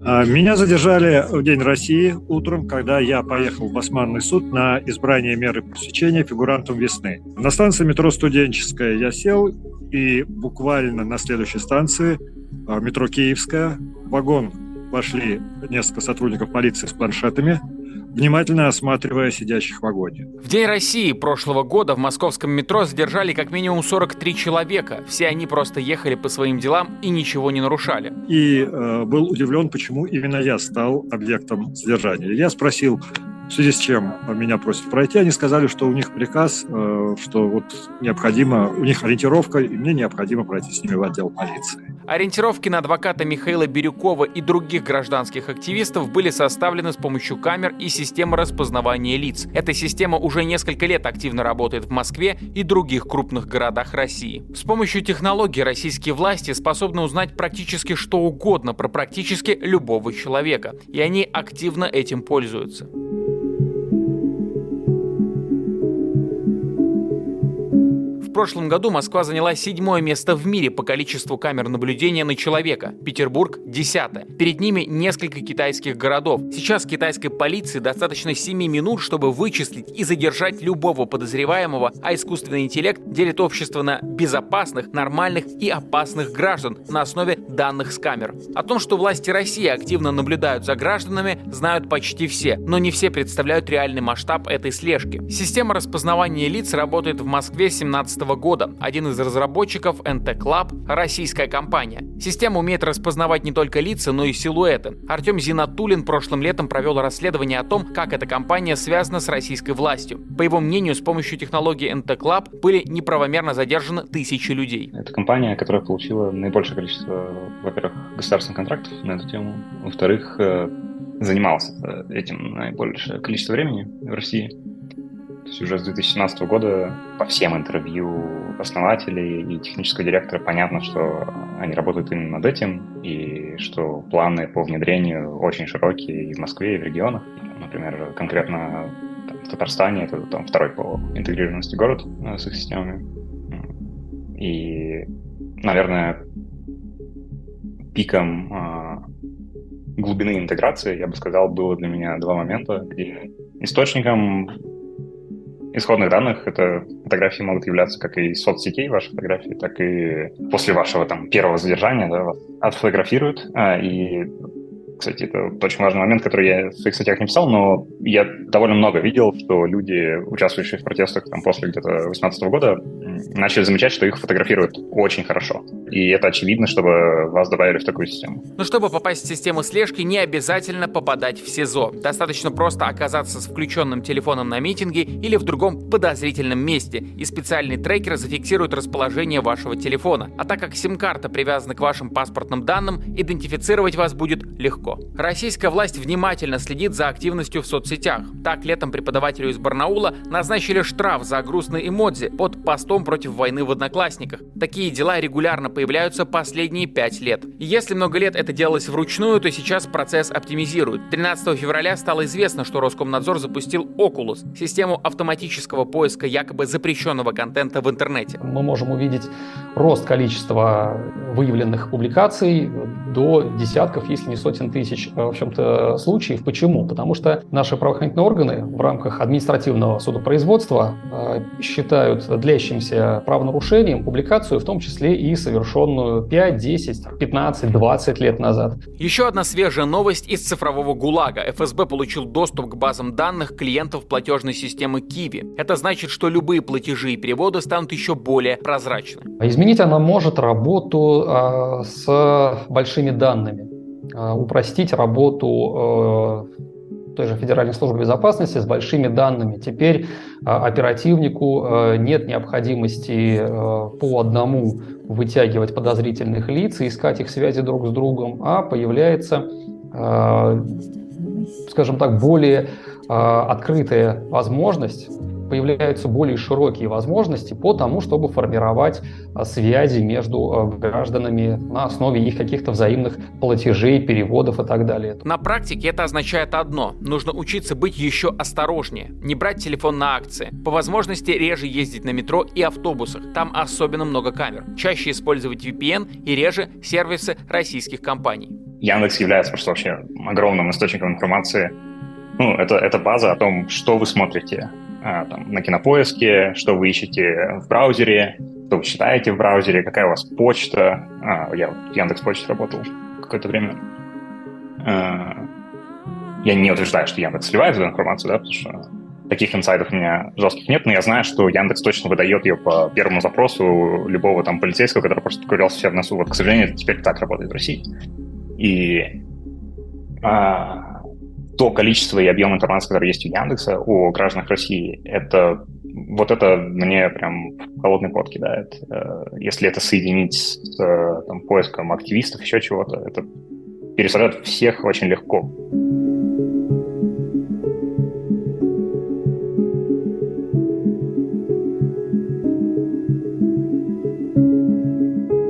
А, меня задержали в День России утром, когда я поехал в Басманный суд на избрание меры пресечения фигурантом весны. На станции метро «Студенческая» я сел, и буквально на следующей станции а, метро «Киевская» вагон вошли несколько сотрудников полиции с планшетами, внимательно осматривая сидящих в вагоне. В День России прошлого года в московском метро задержали как минимум 43 человека. Все они просто ехали по своим делам и ничего не нарушали. И э, был удивлен, почему именно я стал объектом задержания. Я спросил, в связи с чем меня просят пройти, они сказали, что у них приказ, э, что вот необходимо, у них ориентировка, и мне необходимо пройти с ними в отдел полиции. Ориентировки на адвоката Михаила Бирюкова и других гражданских активистов были составлены с помощью камер и системы распознавания лиц. Эта система уже несколько лет активно работает в Москве и других крупных городах России. С помощью технологий российские власти способны узнать практически что угодно про практически любого человека, и они активно этим пользуются. Прошлом году Москва заняла седьмое место в мире по количеству камер наблюдения на человека, Петербург – десятое. Перед ними несколько китайских городов. Сейчас китайской полиции достаточно 7 минут, чтобы вычислить и задержать любого подозреваемого, а искусственный интеллект делит общество на безопасных, нормальных и опасных граждан на основе данных с камер. О том, что власти России активно наблюдают за гражданами, знают почти все, но не все представляют реальный масштаб этой слежки. Система распознавания лиц работает в Москве 17 года. Один из разработчиков NT Club – российская компания. Система умеет распознавать не только лица, но и силуэты. Артем Зинатулин прошлым летом провел расследование о том, как эта компания связана с российской властью. По его мнению, с помощью технологии NT Club были неправомерно задержаны тысячи людей. Это компания, которая получила наибольшее количество, во-первых, государственных контрактов на эту тему, во-вторых, э, занимался э, этим наибольшее количество времени в России. То есть уже с 2017 года по всем интервью основателей и технического директора понятно, что они работают именно над этим, и что планы по внедрению очень широкие и в Москве, и в регионах. Например, конкретно там, в Татарстане это там, второй по интегрированности город э, с их системами. И, наверное, пиком э, глубины интеграции, я бы сказал, было для меня два момента, где источником исходных данных это фотографии могут являться как и соцсетей ваши фотографии, так и после вашего там первого задержания да, вас отфотографируют. А, и, кстати, это очень важный момент, который я в своих статьях не писал, но я довольно много видел, что люди, участвующие в протестах там, после где-то 2018 года, начали замечать, что их фотографируют очень хорошо. И это очевидно, чтобы вас добавили в такую систему. Но чтобы попасть в систему слежки, не обязательно попадать в СИЗО. Достаточно просто оказаться с включенным телефоном на митинге или в другом подозрительном месте, и специальный трекер зафиксирует расположение вашего телефона. А так как сим-карта привязана к вашим паспортным данным, идентифицировать вас будет легко. Российская власть внимательно следит за активностью в соцсетях. Так, летом преподавателю из Барнаула назначили штраф за грустный эмодзи под постом против войны в Одноклассниках. Такие дела регулярно появляются последние пять лет. Если много лет это делалось вручную, то сейчас процесс оптимизируют. 13 февраля стало известно, что Роскомнадзор запустил Oculus, систему автоматического поиска якобы запрещенного контента в интернете. Мы можем увидеть рост количества выявленных публикаций до десятков, если не сотен тысяч, в общем-то, случаев. Почему? Потому что наши правоохранительные органы в рамках административного судопроизводства э, считают длящимся правонарушением публикацию, в том числе и совершенную 5, 10, 15, 20 лет назад. Еще одна свежая новость из цифрового ГУЛАГа. ФСБ получил доступ к базам данных клиентов платежной системы Киви. Это значит, что любые платежи и переводы станут еще более прозрачны. Изменить она может работу э, с большими данными, э, упростить работу э, той же Федеральной службы безопасности с большими данными. Теперь а, оперативнику а, нет необходимости а, по одному вытягивать подозрительных лиц и искать их связи друг с другом, а появляется, скажем так, более открытая возможность появляются более широкие возможности по тому, чтобы формировать а, связи между а, гражданами на основе их каких-то взаимных платежей, переводов и так далее. На практике это означает одно. Нужно учиться быть еще осторожнее. Не брать телефон на акции. По возможности реже ездить на метро и автобусах. Там особенно много камер. Чаще использовать VPN и реже сервисы российских компаний. Яндекс является просто вообще огромным источником информации. Ну, это, это база о том, что вы смотрите а, там, на кинопоиске, что вы ищете в браузере, что вы читаете в браузере, какая у вас почта. А, я в Яндекс Почте работал какое-то время. А, я не утверждаю, что Яндекс сливает эту информацию, да, потому что таких инсайдов у меня жестких нет, но я знаю, что Яндекс точно выдает ее по первому запросу любого там полицейского, который просто ковырялся себя в носу. Вот, к сожалению, это теперь так работает в России. И а, то количество и объем информации, который есть у Яндекса, у граждан России, это вот это мне прям холодный пот кидает. Э, если это соединить с э, там, поиском активистов, еще чего-то, это пересажать всех очень легко.